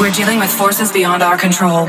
We're dealing with forces beyond our control.